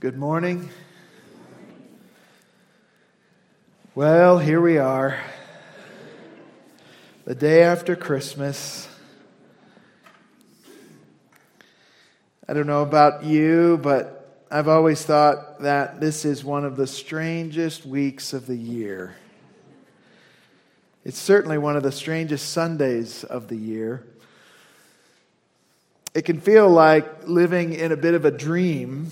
Good morning. Well, here we are. The day after Christmas. I don't know about you, but I've always thought that this is one of the strangest weeks of the year. It's certainly one of the strangest Sundays of the year. It can feel like living in a bit of a dream,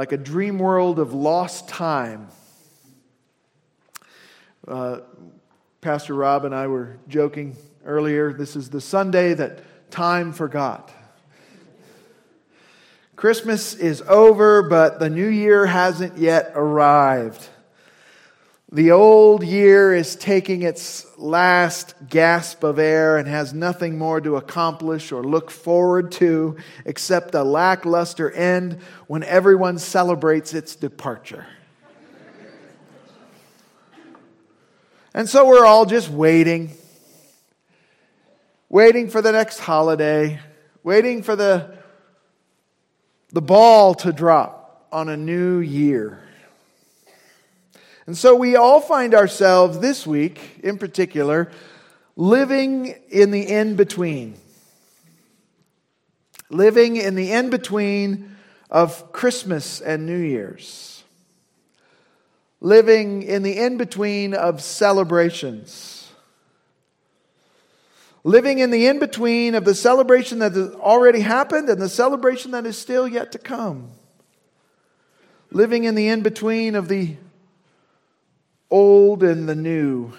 like a dream world of lost time. Uh, Pastor Rob and I were joking earlier. This is the Sunday that time forgot. Christmas is over, but the new year hasn't yet arrived. The old year is taking its last gasp of air and has nothing more to accomplish or look forward to except a lackluster end when everyone celebrates its departure. And so we're all just waiting, waiting for the next holiday, waiting for the, the ball to drop on a new year. And so we all find ourselves this week, in particular, living in the in between. Living in the in between of Christmas and New Year's. Living in the in between of celebrations. Living in the in between of the celebration that has already happened and the celebration that is still yet to come. Living in the in between of the old and the new.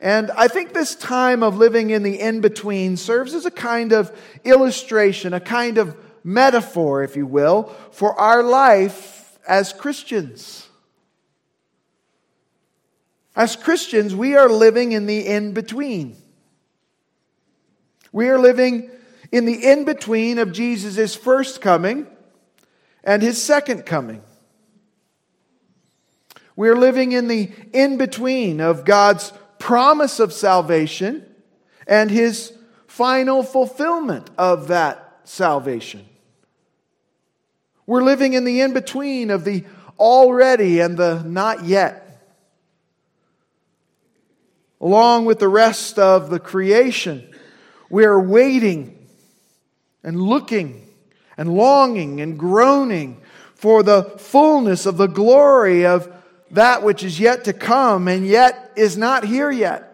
And I think this time of living in the in between serves as a kind of illustration, a kind of metaphor, if you will, for our life as Christians. As Christians, we are living in the in between. We are living in the in between of Jesus' first coming and his second coming. We're living in the in between of God's promise of salvation and his final fulfillment of that salvation. We're living in the in between of the already and the not yet. Along with the rest of the creation, we are waiting and looking and longing and groaning for the fullness of the glory of that which is yet to come and yet is not here yet.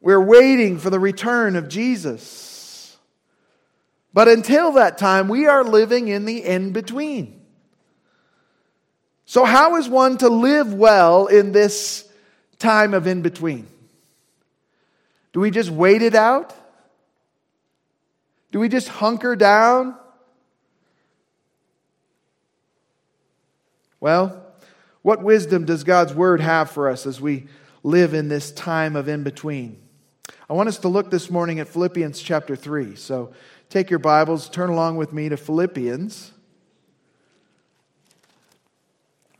We're waiting for the return of Jesus. But until that time, we are living in the in between. So, how is one to live well in this time of in between? Do we just wait it out? Do we just hunker down? Well, what wisdom does God's word have for us as we live in this time of in between? I want us to look this morning at Philippians chapter 3. So take your Bibles, turn along with me to Philippians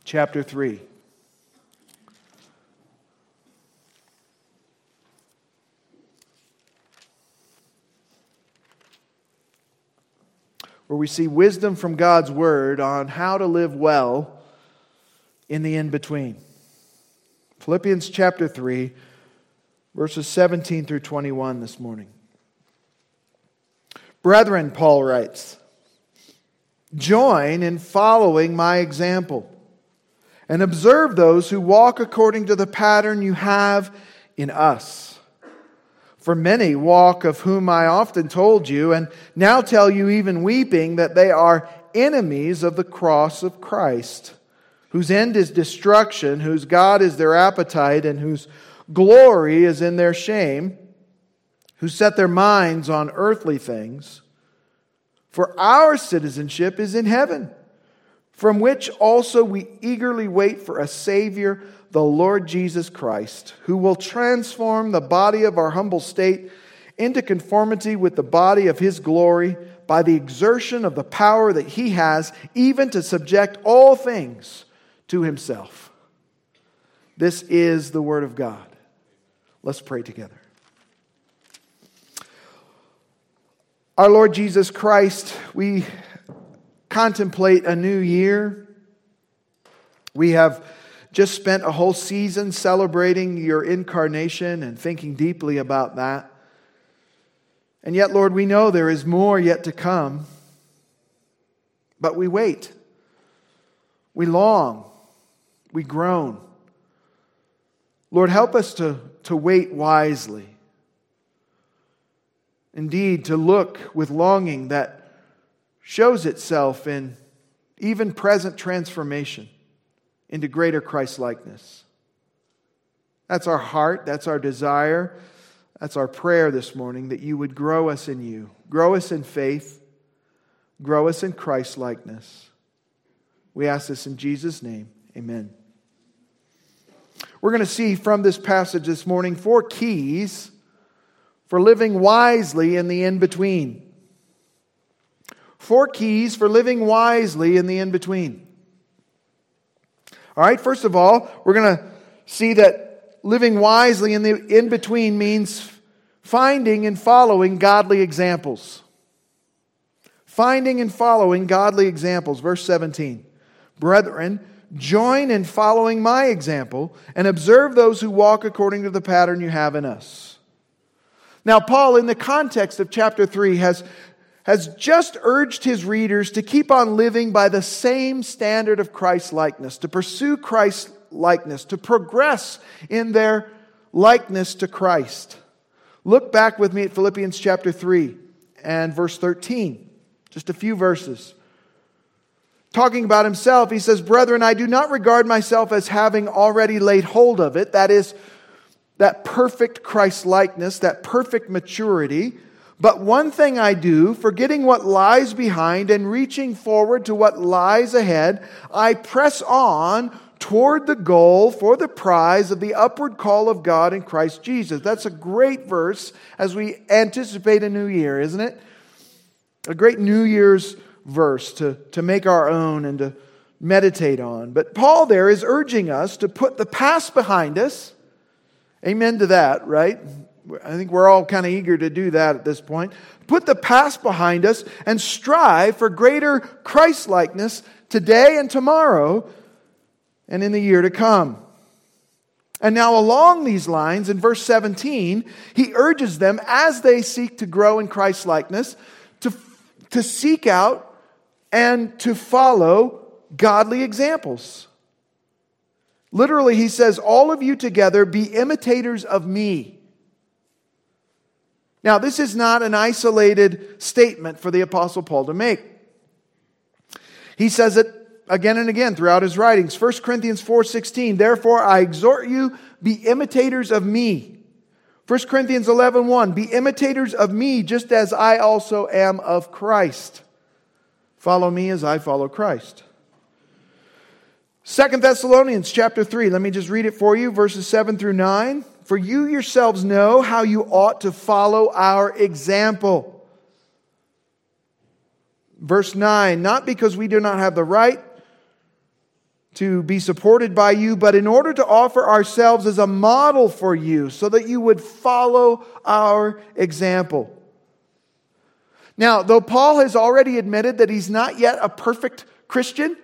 chapter 3. Where we see wisdom from God's word on how to live well in the in between. Philippians chapter 3, verses 17 through 21 this morning. Brethren, Paul writes, join in following my example and observe those who walk according to the pattern you have in us. For many walk of whom I often told you, and now tell you even weeping, that they are enemies of the cross of Christ whose end is destruction, whose God is their appetite, and whose glory is in their shame, who set their minds on earthly things. For our citizenship is in heaven, from which also we eagerly wait for a Savior, the Lord Jesus Christ, who will transform the body of our humble state into conformity with the body of his glory by the exertion of the power that he has, even to subject all things to himself. This is the Word of God. Let's pray together. Our Lord Jesus Christ, we contemplate a new year. We have just spent a whole season celebrating your incarnation and thinking deeply about that. And yet, Lord, we know there is more yet to come. But we wait. We long. We groan. Lord, help us to, to wait wisely. Indeed, to look with longing that shows itself in even present transformation into greater Christ likeness. That's our heart, that's our desire, that's our prayer this morning that you would grow us in you, grow us in faith, grow us in Christ likeness. We ask this in Jesus' name. Amen. We're going to see from this passage this morning four keys for living wisely in the in between. Four keys for living wisely in the in between. All right, first of all, we're going to see that living wisely in the in between means finding and following godly examples. Finding and following godly examples. Verse 17. Brethren, join in following my example and observe those who walk according to the pattern you have in us. Now, Paul, in the context of chapter 3, has has just urged his readers to keep on living by the same standard of Christ likeness, to pursue Christ likeness, to progress in their likeness to Christ. Look back with me at Philippians chapter 3 and verse 13, just a few verses. Talking about himself, he says, Brethren, I do not regard myself as having already laid hold of it, that is, that perfect Christ likeness, that perfect maturity. But one thing I do, forgetting what lies behind and reaching forward to what lies ahead, I press on toward the goal for the prize of the upward call of God in Christ Jesus. That's a great verse as we anticipate a new year, isn't it? A great New Year's verse to, to make our own and to meditate on. But Paul there is urging us to put the past behind us. Amen to that, right? I think we're all kind of eager to do that at this point. Put the past behind us and strive for greater Christ likeness today and tomorrow and in the year to come. And now, along these lines, in verse 17, he urges them as they seek to grow in Christ likeness to, to seek out and to follow godly examples. Literally, he says, All of you together be imitators of me now, this is not an isolated statement for the Apostle Paul to make. He says it again and again throughout his writings. 1 Corinthians 4:16, "Therefore I exhort you, be imitators of me." 1 Corinthians 11:1, "Be imitators of me just as I also am of Christ." Follow me as I follow Christ. 2 Thessalonians chapter 3, let me just read it for you, verses 7 through 9. For you yourselves know how you ought to follow our example. Verse 9, not because we do not have the right to be supported by you, but in order to offer ourselves as a model for you, so that you would follow our example. Now, though Paul has already admitted that he's not yet a perfect Christian,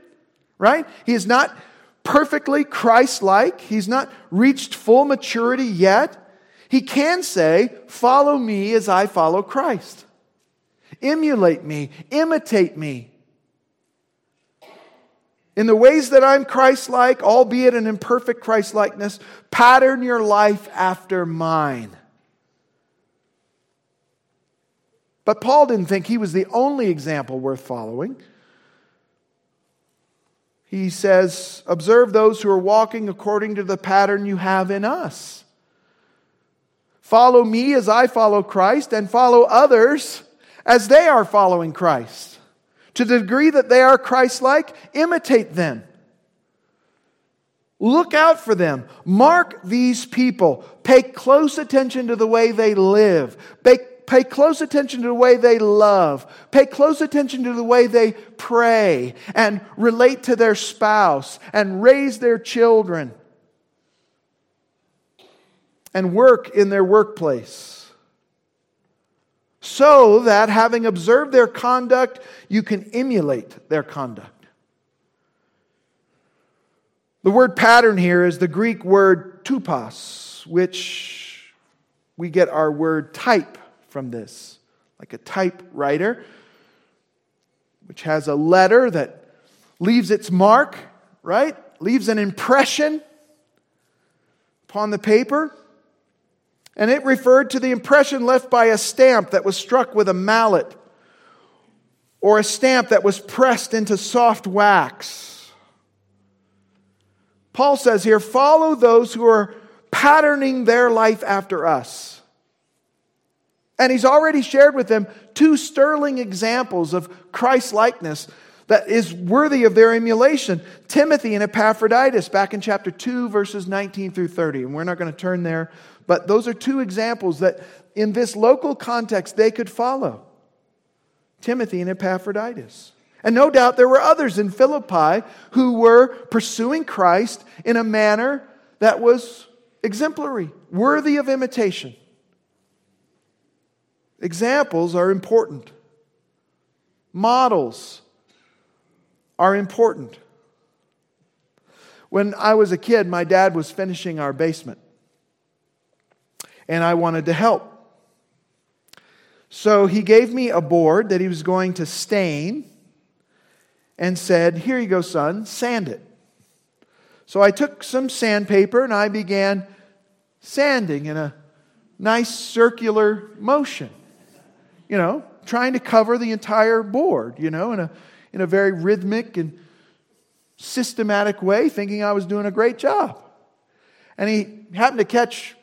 right? He is not perfectly Christ like, he's not reached full maturity yet, he can say, Follow me as I follow Christ. Emulate me, imitate me. In the ways that I'm Christ like, albeit an imperfect Christ likeness, pattern your life after mine. But Paul didn't think he was the only example worth following he says, Observe those who are walking according to the pattern you have in us. Follow me as I follow Christ, and follow others as they are following Christ. To the degree that they are Christ like, imitate them. Look out for them. Mark these people. Pay close attention to the way they live. Pay Pay close attention to the way they love. Pay close attention to the way they pray and relate to their spouse and raise their children and work in their workplace. so that having observed their conduct, you can emulate their conduct. The word pattern here is the Greek word tupos, which we get our word type from this, like a typewriter, which has a letter that leaves its mark, right? Leaves an impression upon the paper. And it referred to the impression left by a stamp that was struck with a mallet or a stamp that was pressed into soft wax. Paul says here follow those who are patterning their life after us. And he's already shared with them two sterling examples of Christ likeness that is worthy of their emulation Timothy and Epaphroditus, back in chapter 2, verses 19 through 30. And we're not going to turn there, but those are two examples that in this local context they could follow Timothy and Epaphroditus. And no doubt there were others in Philippi who were pursuing Christ in a manner that was exemplary, worthy of imitation. Examples are important, models are important. When I was a kid, my dad was finishing our basement, and I wanted to help. So he gave me a board that he was going to stain and said, Here you go, son, sand it. So I took some sandpaper and I began sanding in a nice circular motion, you know, trying to cover the entire board, you know, in a, in a very rhythmic and systematic way, thinking I was doing a great job. And he happened to catch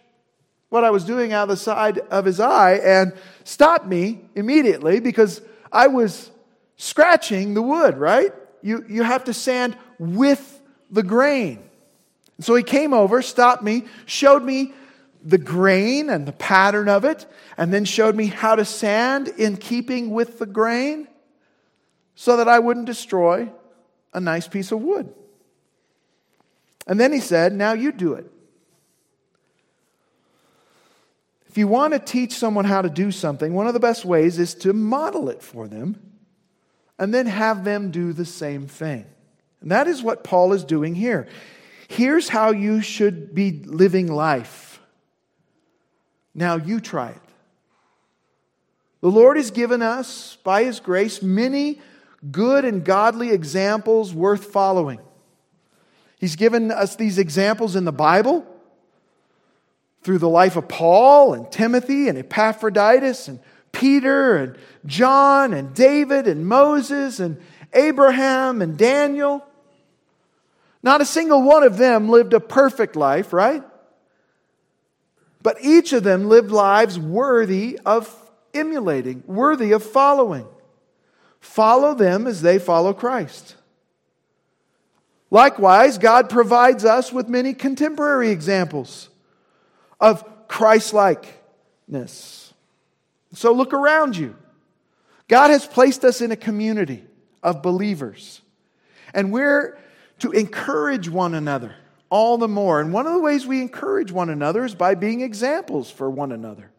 what I was doing out of the side of his eye and stopped me immediately because I was scratching the wood, right? You, you have to sand with the grain. So he came over, stopped me, showed me the grain and the pattern of it, and then showed me how to sand in keeping with the grain so that I wouldn't destroy a nice piece of wood. And then he said, Now you do it. If you want to teach someone how to do something, one of the best ways is to model it for them and then have them do the same thing. And that is what Paul is doing here. Here's how you should be living life. Now you try it. The Lord has given us, by His grace, many good and godly examples worth following. He's given us these examples in the Bible through the life of Paul and Timothy and Epaphroditus and Peter and John and David and Moses and Abraham and Daniel. Not a single one of them lived a perfect life, right? But each of them lived lives worthy of emulating, worthy of following. Follow them as they follow Christ. Likewise, God provides us with many contemporary examples of Christ likeness. So look around you. God has placed us in a community of believers, and we're to encourage one another all the more. And one of the ways we encourage one another is by being examples for one another.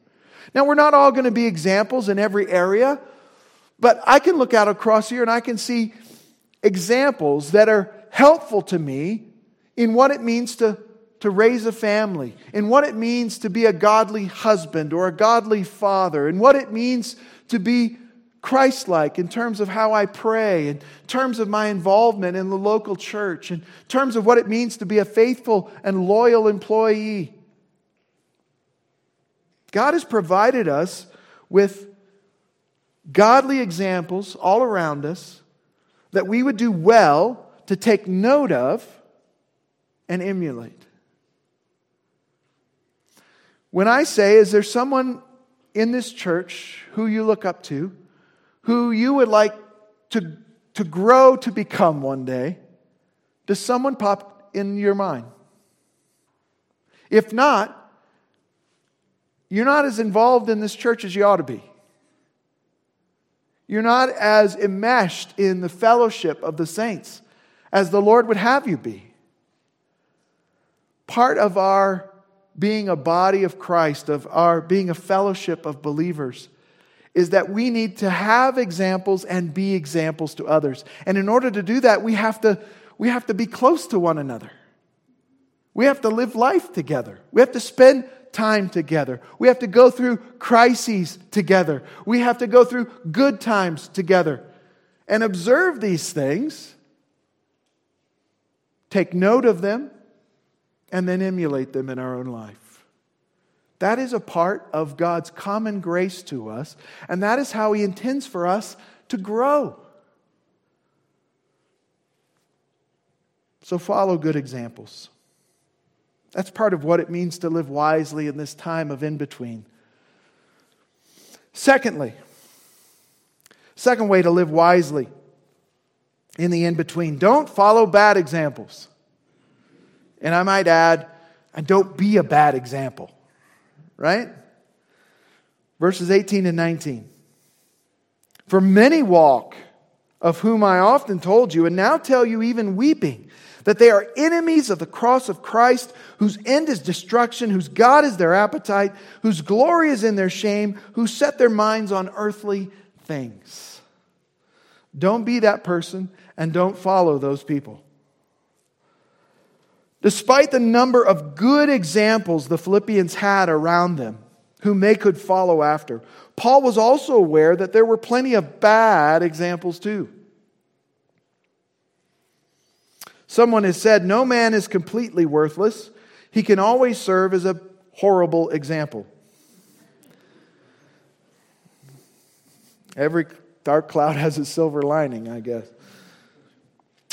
Now, we're not all going to be examples in every area, but I can look out across here and I can see examples that are helpful to me in what it means to to raise a family, in what it means to be a godly husband or a godly father, and what it means to be Christ like in terms of how I pray, in terms of my involvement in the local church, in terms of what it means to be a faithful and loyal employee. God has provided us with godly examples all around us that we would do well to take note of and emulate. When I say, is there someone in this church who you look up to, who you would like to, to grow to become one day, does someone pop in your mind? If not, you're not as involved in this church as you ought to be. You're not as enmeshed in the fellowship of the saints as the Lord would have you be. Part of our being a body of Christ, of our being a fellowship of believers, is that we need to have examples and be examples to others. And in order to do that, we have to, we have to be close to one another. We have to live life together. We have to spend time together. We have to go through crises together. We have to go through good times together and observe these things, take note of them, and then emulate them in our own life. That is a part of God's common grace to us, and that is how He intends for us to grow. So follow good examples. That's part of what it means to live wisely in this time of in between. Secondly, second way to live wisely in the in between don't follow bad examples. And I might add, and don't be a bad example, right? Verses 18 and 19. For many walk, of whom I often told you, and now tell you, even weeping that they are enemies of the cross of Christ, whose end is destruction, whose God is their appetite, whose glory is in their shame, who set their minds on earthly things. Don't be that person and don't follow those people. Despite the number of good examples the Philippians had around them, whom they could follow after, Paul was also aware that there were plenty of bad examples too. Someone has said, No man is completely worthless. He can always serve as a horrible example. Every dark cloud has a silver lining, I guess.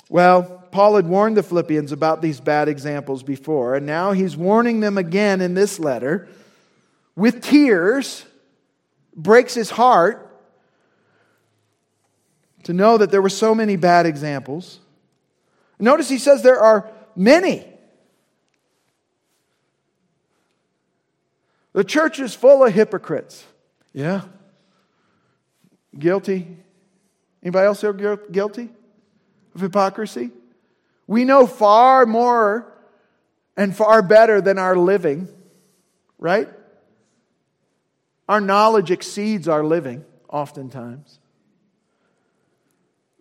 Well, Paul had warned the Philippians about these bad examples before, and now he's warning them again in this letter with tears, breaks his heart to know that there were so many bad examples. Notice he says there are many. The church is full of hypocrites. Yeah. Guilty. Anybody else here guilty of hypocrisy? We know far more and far better than our living, right? Our knowledge exceeds our living, oftentimes.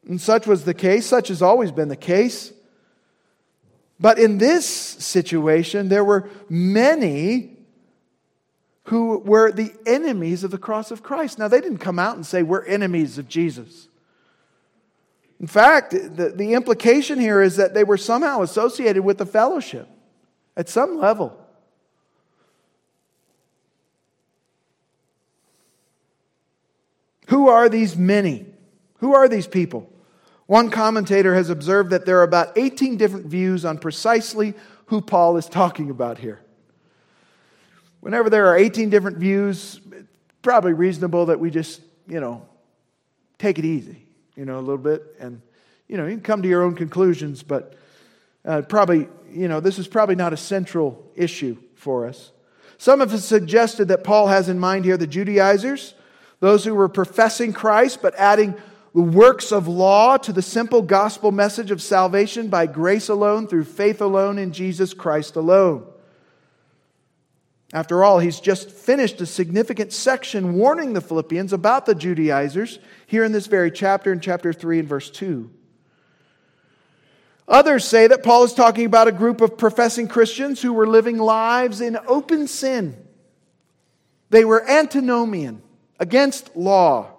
And such was the case, such has always been the case. But in this situation, there were many who were the enemies of the cross of Christ. Now, they didn't come out and say, We're enemies of Jesus. In fact, the, the implication here is that they were somehow associated with the fellowship at some level. Who are these many? Who are these people? One commentator has observed that there are about 18 different views on precisely who Paul is talking about here. Whenever there are 18 different views, it's probably reasonable that we just, you know, take it easy, you know, a little bit. And, you know, you can come to your own conclusions, but uh, probably, you know, this is probably not a central issue for us. Some have suggested that Paul has in mind here the Judaizers, those who were professing Christ but adding the works of law to the simple gospel message of salvation by grace alone, through faith alone, in Jesus Christ alone. After all, he's just finished a significant section warning the Philippians about the Judaizers here in this very chapter, in chapter 3 and verse 2. Others say that Paul is talking about a group of professing Christians who were living lives in open sin. They were antinomian, against law.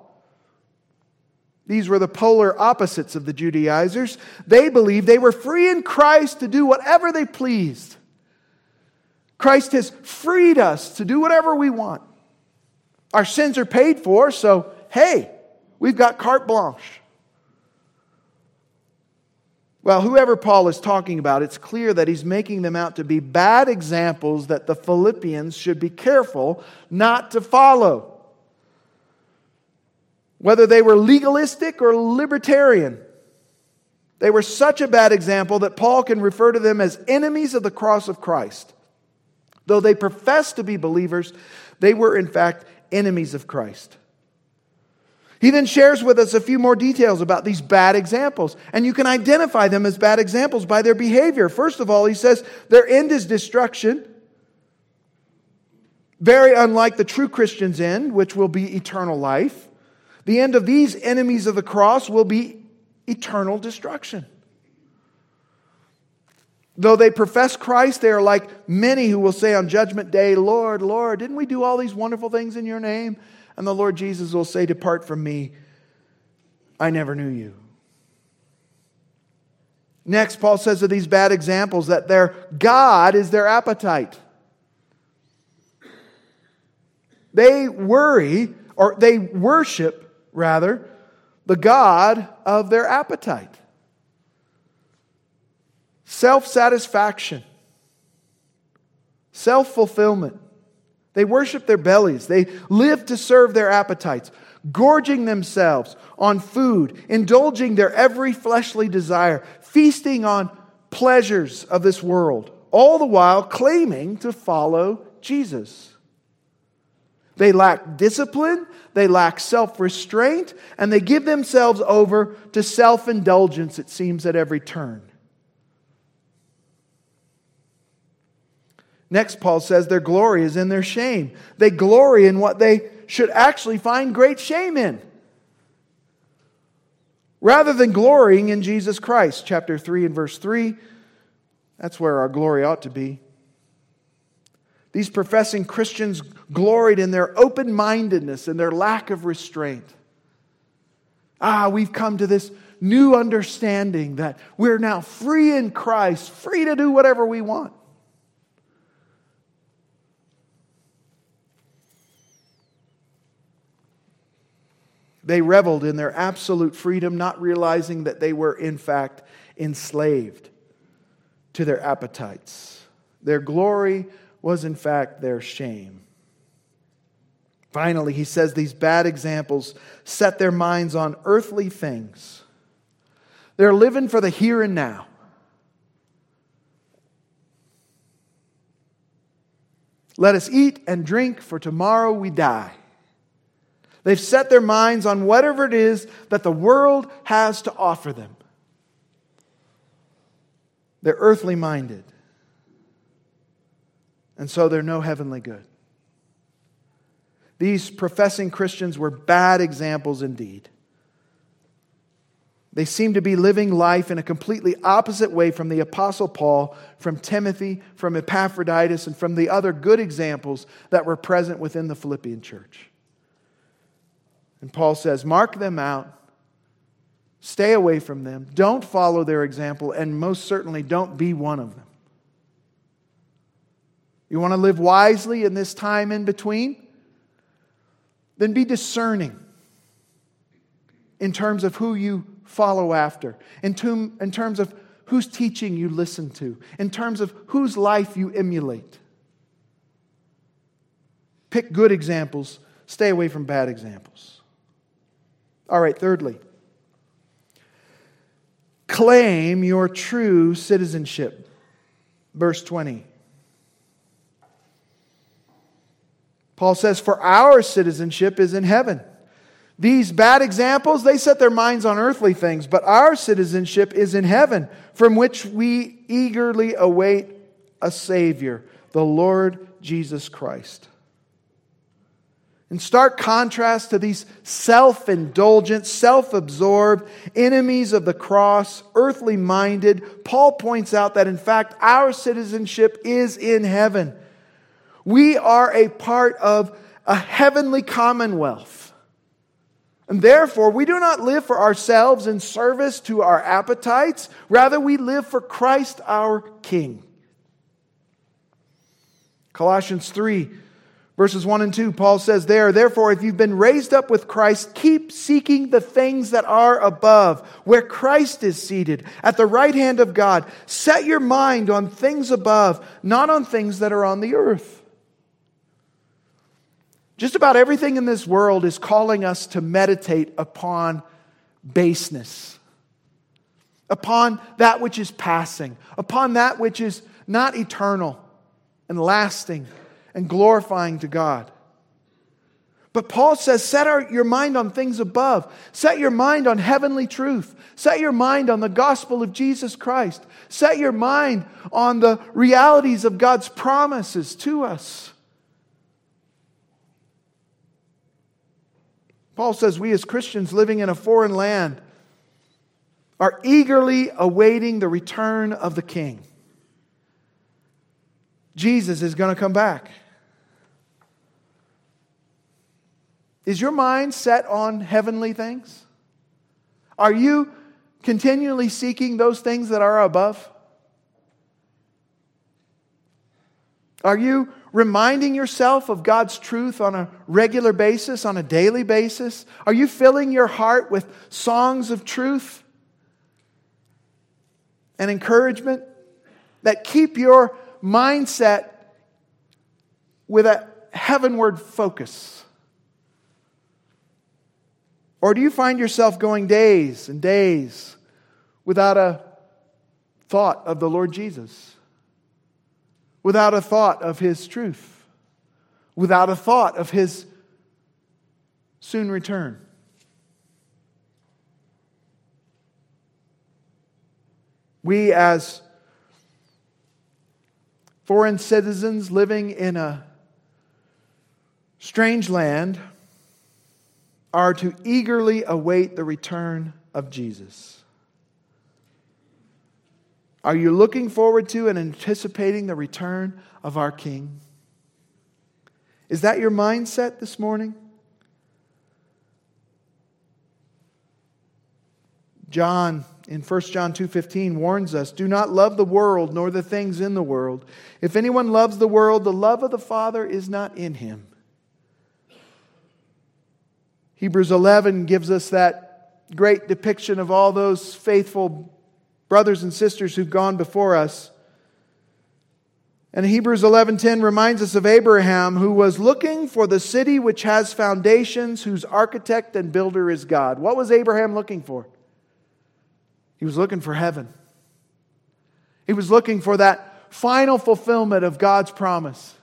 These were the polar opposites of the Judaizers. They believed they were free in Christ to do whatever they pleased. Christ has freed us to do whatever we want. Our sins are paid for, so hey, we've got carte blanche. Well, whoever Paul is talking about, it's clear that he's making them out to be bad examples that the Philippians should be careful not to follow whether they were legalistic or libertarian. They were such a bad example that Paul can refer to them as enemies of the cross of Christ. Though they professed to be believers, they were in fact enemies of Christ. He then shares with us a few more details about these bad examples, and you can identify them as bad examples by their behavior. First of all, he says their end is destruction. Very unlike the true Christian's end, which will be eternal life, the end of these enemies of the cross will be eternal destruction. Though they profess Christ, they are like many who will say on Judgment Day, Lord, Lord, didn't we do all these wonderful things in your name? And the Lord Jesus will say, Depart from me. I never knew you. Next, Paul says of these bad examples that their God is their appetite. They worry, or they worship, rather, the God of their appetite. Self satisfaction, self fulfillment. They worship their bellies. They live to serve their appetites, gorging themselves on food, indulging their every fleshly desire, feasting on pleasures of this world, all the while claiming to follow Jesus. They lack discipline, they lack self restraint, and they give themselves over to self indulgence, it seems, at every turn. Next, Paul says their glory is in their shame. They glory in what they should actually find great shame in. Rather than glorying in Jesus Christ, chapter 3 and verse 3, that's where our glory ought to be. These professing Christians gloried in their open mindedness and their lack of restraint. Ah, we've come to this new understanding that we're now free in Christ, free to do whatever we want. They reveled in their absolute freedom, not realizing that they were, in fact, enslaved to their appetites. Their glory was in fact their shame. Finally, he says these bad examples set their minds on earthly things. They're living for the here and now. Let us eat and drink, for tomorrow we die. They've set their minds on whatever it is that the world has to offer them. They're earthly minded and so they're no heavenly good. These professing Christians were bad examples indeed. They seem to be living life in a completely opposite way from the Apostle Paul, from Timothy, from Epaphroditus, and from the other good examples that were present within the Philippian church. And Paul says, Mark them out, stay away from them, don't follow their example, and most certainly don't be one of them. You want to live wisely in this time in between? Then be discerning in terms of who you follow after, in, in terms of whose teaching you listen to, in terms of whose life you emulate. Pick good examples, stay away from bad examples. All right, thirdly, claim your true citizenship. Verse 20. Paul says, For our citizenship is in heaven. These bad examples, they set their minds on earthly things, but our citizenship is in heaven, from which we eagerly await a Savior, the Lord Jesus Christ. In stark contrast to these self indulgent, self absorbed enemies of the cross, earthly minded, Paul points out that in fact our citizenship is in heaven. We are a part of a heavenly commonwealth. And therefore, we do not live for ourselves in service to our appetites. Rather, we live for Christ our King. Colossians 3, verses 1 and 2, Paul says there, Therefore, if you've been raised up with Christ, keep seeking the things that are above, where Christ is seated, at the right hand of God. Set your mind on things above, not on things that are on the earth. Just about everything in this world is calling us to meditate upon baseness, upon that which is passing, upon that which is not eternal and lasting and glorifying to God. But Paul says, set our, your mind on things above. Set your mind on heavenly truth. Set your mind on the gospel of Jesus Christ. Set your mind on the realities of God's promises to us. Paul says, we as Christians living in a foreign land are eagerly awaiting the return of the King. Jesus is going to come back. Is your mind set on heavenly things? Are you continually seeking those things that are above? Are you reminding yourself of God's truth on a regular basis, on a daily basis? Are you filling your heart with songs of truth and encouragement that keep your mindset with a heavenward focus? Or do you find yourself going days and days without a thought of the Lord Jesus? without a thought of His truth, without a thought of His soon return. We, as foreign citizens living in a strange land, are to eagerly await the return of Jesus. Are you looking forward to and anticipating the return of our King? Is that your mindset this morning? John in 1 John 2:15 warns us, "Do not love the world nor the things in the world. If anyone loves the world, the love of the Father is not in him." Hebrews 11 gives us that great depiction of all those faithful brothers and sisters who've gone before us. And Hebrews 11:10 reminds us of Abraham who was looking for the city which has foundations whose architect and builder is God. What was Abraham looking for? He was looking for heaven. He was looking for that final fulfillment of God's promise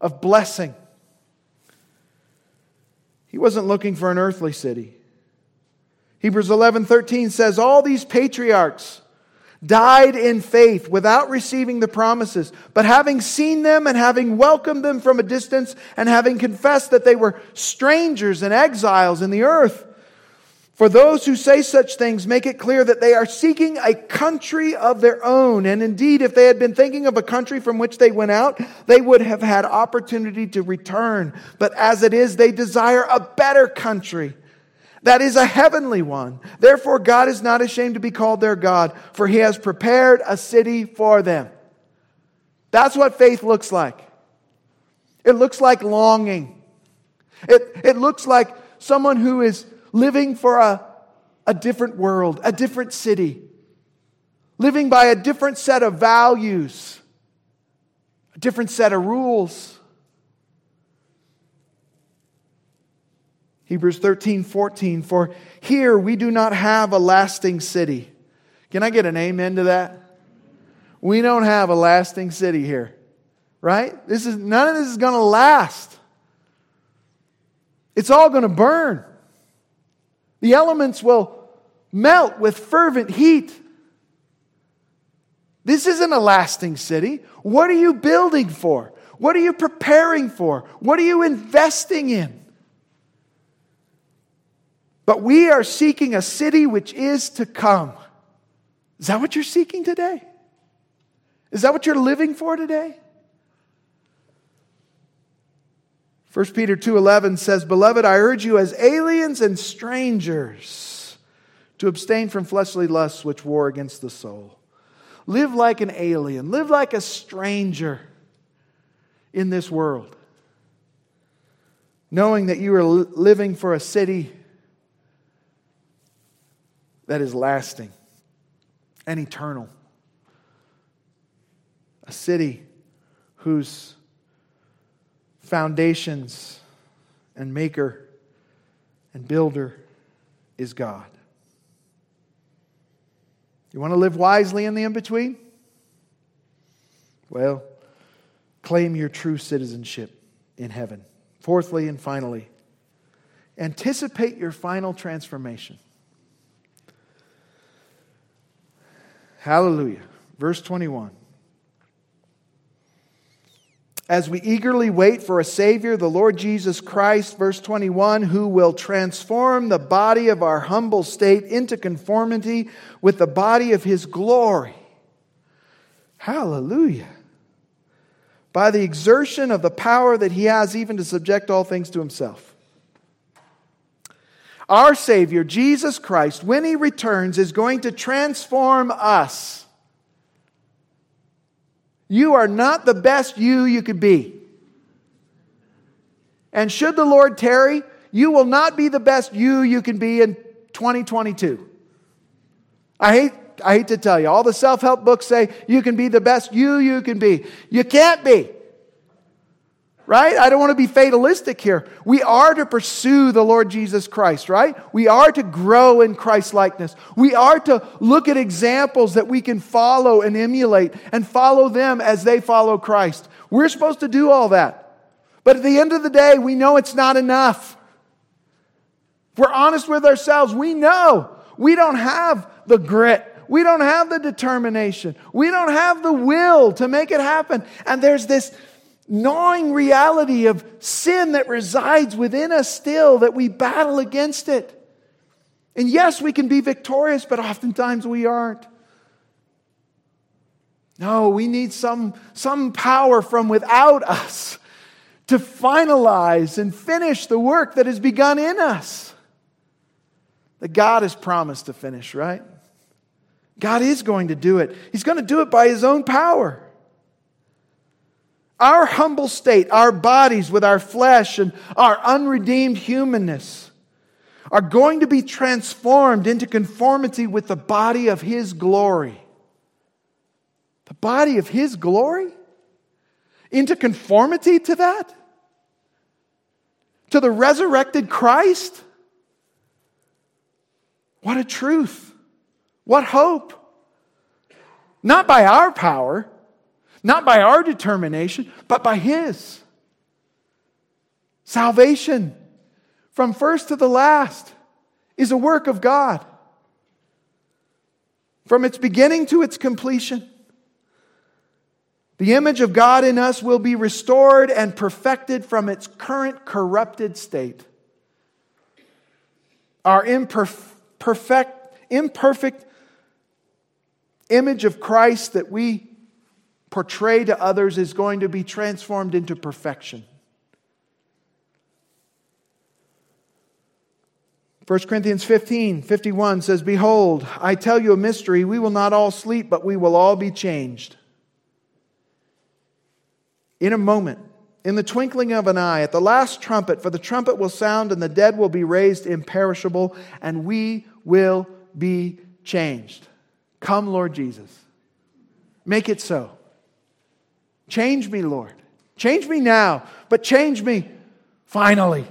of blessing. He wasn't looking for an earthly city. Hebrews 11:13 says all these patriarchs died in faith without receiving the promises, but having seen them and having welcomed them from a distance and having confessed that they were strangers and exiles in the earth. For those who say such things make it clear that they are seeking a country of their own. And indeed, if they had been thinking of a country from which they went out, they would have had opportunity to return. But as it is, they desire a better country that is a heavenly one. Therefore, God is not ashamed to be called their God, for he has prepared a city for them. That's what faith looks like. It looks like longing. It, it looks like someone who is living for a, a different world, a different city, living by a different set of values, a different set of rules. Hebrews 13, 14, for here we do not have a lasting city. Can I get an amen to that? We don't have a lasting city here, right? This is, none of this is going to last. It's all going to burn. The elements will melt with fervent heat. This isn't a lasting city. What are you building for? What are you preparing for? What are you investing in? But we are seeking a city which is to come. Is that what you're seeking today? Is that what you're living for today? 1 Peter 2:11 says, "Beloved, I urge you as aliens and strangers to abstain from fleshly lusts which war against the soul. Live like an alien, live like a stranger in this world, knowing that you are living for a city that is lasting and eternal. A city whose foundations and maker and builder is God. You want to live wisely in the in between? Well, claim your true citizenship in heaven. Fourthly and finally, anticipate your final transformation. Hallelujah. Verse 21. As we eagerly wait for a Savior, the Lord Jesus Christ, verse 21, who will transform the body of our humble state into conformity with the body of His glory. Hallelujah. By the exertion of the power that He has even to subject all things to Himself. Our Savior, Jesus Christ, when He returns, is going to transform us you are not the best you you could be. And should the Lord tarry, you will not be the best you you can be in 2022. I hate, I hate to tell you, all the self help books say you can be the best you you can be. You can't be right? I don't want to be fatalistic here. We are to pursue the Lord Jesus Christ, right? We are to grow in Christ likeness. We are to look at examples that we can follow and emulate and follow them as they follow Christ. We're supposed to do all that. But at the end of the day, we know it's not enough. If we're honest with ourselves, we know we don't have the grit. We don't have the determination. We don't have the will to make it happen. And there's this gnawing reality of sin that resides within us still, that we battle against it. And yes, we can be victorious, but oftentimes we aren't. No, we need some, some power from without us to finalize and finish the work that has begun in us. That God has promised to finish, right? God is going to do it. He's going to do it by His own power. Our humble state, our bodies with our flesh and our unredeemed humanness are going to be transformed into conformity with the body of His glory. The body of His glory? Into conformity to that? To the resurrected Christ? What a truth! What hope! Not by our power not by our determination, but by His. Salvation, from first to the last, is a work of God. From its beginning to its completion, the image of God in us will be restored and perfected from its current corrupted state. Our imperfect, image of Christ that we portray to others is going to be transformed into perfection. 1 Corinthians 15, 51 says, Behold, I tell you a mystery. We will not all sleep, but we will all be changed. In a moment, in the twinkling of an eye, at the last trumpet, for the trumpet will sound, and the dead will be raised imperishable, and we will be changed. Come, Lord Jesus. Make it so. Change me, Lord. Change me now, but change me finally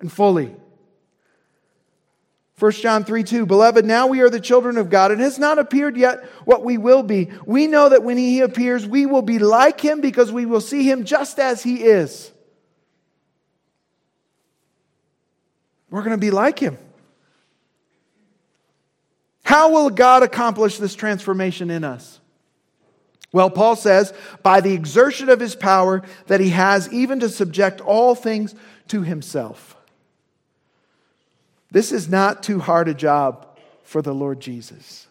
and fully. 1 John 3 2, Beloved, now we are the children of God. It has not appeared yet what we will be. We know that when He appears, we will be like Him because we will see Him just as He is. We're going to be like Him. How will God accomplish this transformation in us? Well, Paul says, by the exertion of his power that he has, even to subject all things to himself. This is not too hard a job for the Lord Jesus,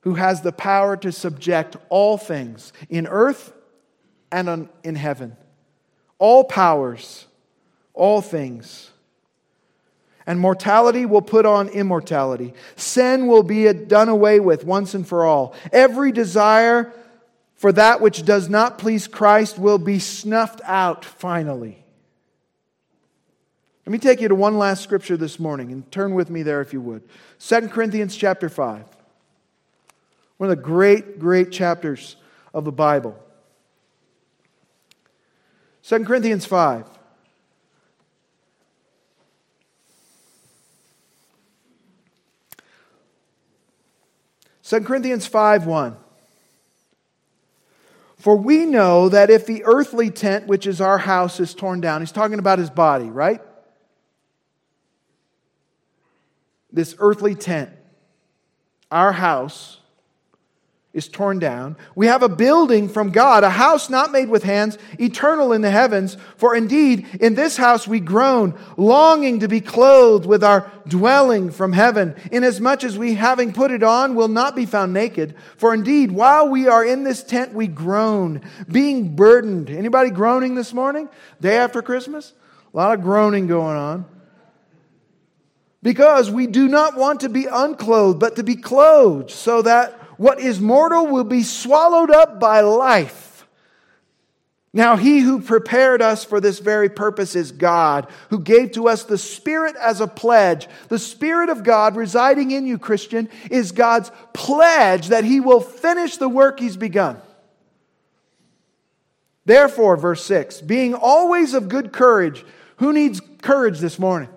who has the power to subject all things in earth and in heaven, all powers, all things and mortality will put on immortality. Sin will be done away with once and for all. Every desire for that which does not please Christ will be snuffed out finally. Let me take you to one last scripture this morning and turn with me there if you would. 2 Corinthians chapter 5. One of the great, great chapters of the Bible. 2 Corinthians 5. 2 Corinthians 5 1. For we know that if the earthly tent, which is our house, is torn down, he's talking about his body, right? This earthly tent, our house, is torn down. We have a building from God, a house not made with hands, eternal in the heavens. For indeed, in this house we groan, longing to be clothed with our dwelling from heaven, inasmuch as we, having put it on, will not be found naked. For indeed, while we are in this tent, we groan, being burdened. Anybody groaning this morning? Day after Christmas? A lot of groaning going on. Because we do not want to be unclothed, but to be clothed, so that what is mortal will be swallowed up by life. Now, he who prepared us for this very purpose is God, who gave to us the Spirit as a pledge. The Spirit of God residing in you, Christian, is God's pledge that he will finish the work he's begun. Therefore, verse 6, being always of good courage, who needs courage this morning?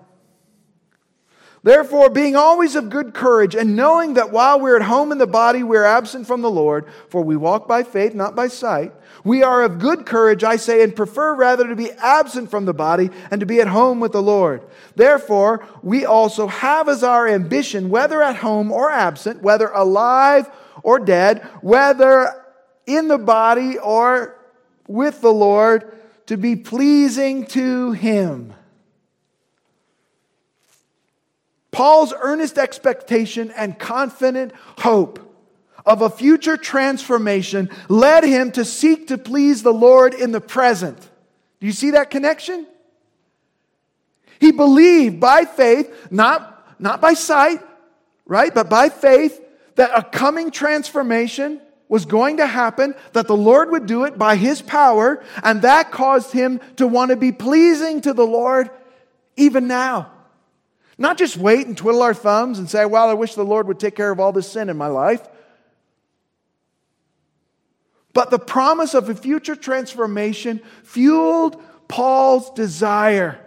Therefore, being always of good courage, and knowing that while we're at home in the body, we're absent from the Lord, for we walk by faith, not by sight, we are of good courage, I say, and prefer rather to be absent from the body and to be at home with the Lord. Therefore, we also have as our ambition, whether at home or absent, whether alive or dead, whether in the body or with the Lord, to be pleasing to Him. Paul's earnest expectation and confident hope of a future transformation led him to seek to please the Lord in the present. Do you see that connection? He believed by faith, not, not by sight, right, but by faith, that a coming transformation was going to happen, that the Lord would do it by his power, and that caused him to want to be pleasing to the Lord even now. Not just wait and twiddle our thumbs and say, well, I wish the Lord would take care of all this sin in my life. But the promise of a future transformation fueled Paul's desire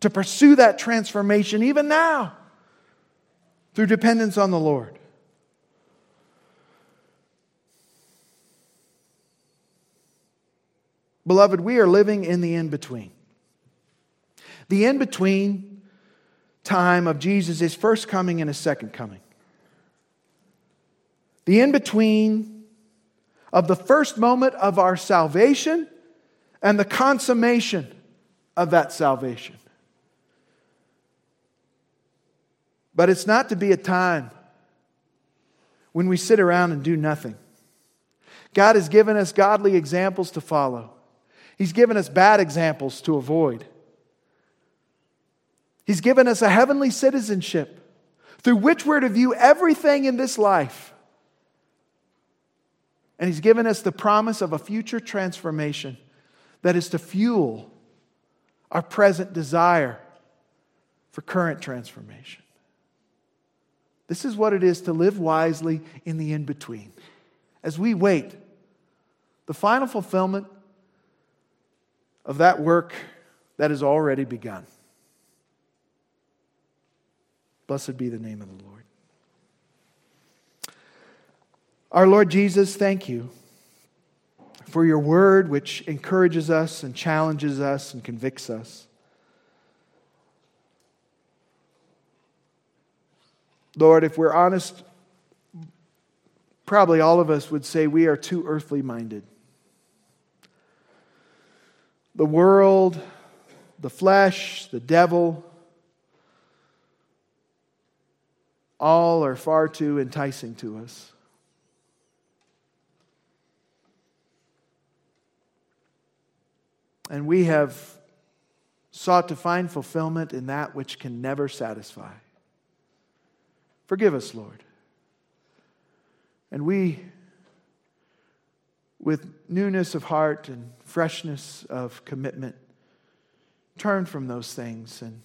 to pursue that transformation even now through dependence on the Lord. Beloved, we are living in the in between. The in between time of Jesus' first coming and his second coming. The in between of the first moment of our salvation and the consummation of that salvation. But it's not to be a time when we sit around and do nothing. God has given us godly examples to follow, He's given us bad examples to avoid. He's given us a heavenly citizenship through which we're to view everything in this life. And He's given us the promise of a future transformation that is to fuel our present desire for current transformation. This is what it is to live wisely in the in between. As we wait, the final fulfillment of that work that has already begun. Blessed be the name of the Lord. Our Lord Jesus, thank you for your word, which encourages us and challenges us and convicts us. Lord, if we're honest, probably all of us would say we are too earthly minded. The world, the flesh, the devil, all are far too enticing to us. And we have sought to find fulfillment in that which can never satisfy. Forgive us, Lord. And we, with newness of heart and freshness of commitment, turn from those things and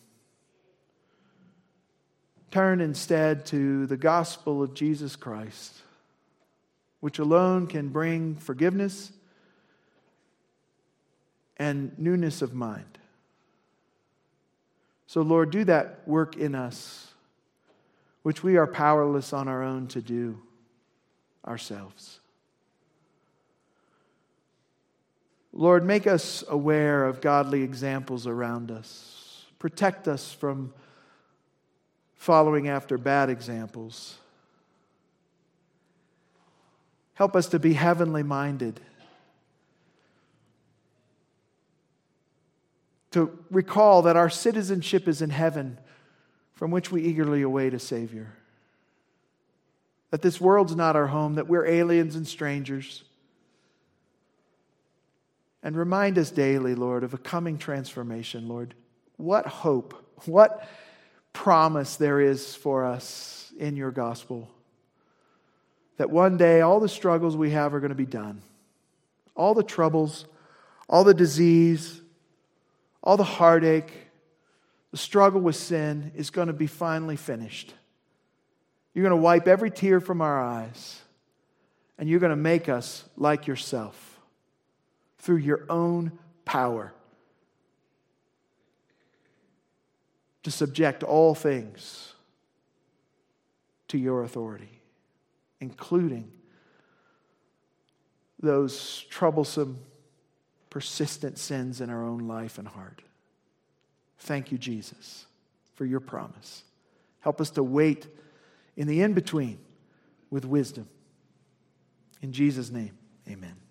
Turn instead to the gospel of Jesus Christ, which alone can bring forgiveness and newness of mind. So, Lord, do that work in us, which we are powerless on our own to do ourselves. Lord, make us aware of godly examples around us. Protect us from following after bad examples. Help us to be heavenly minded. To recall that our citizenship is in heaven, from which we eagerly await a Savior. That this world's not our home, that we're aliens and strangers. And remind us daily, Lord, of a coming transformation, Lord. What hope, what promise there is for us in your gospel. That one day all the struggles we have are going to be done. All the troubles, all the disease, all the heartache, the struggle with sin is going to be finally finished. You're going to wipe every tear from our eyes, and you're going to make us like yourself through your own power to subject all things to your authority, including those troublesome, persistent sins in our own life and heart. Thank you, Jesus, for your promise. Help us to wait in the in between with wisdom. In Jesus' name, amen.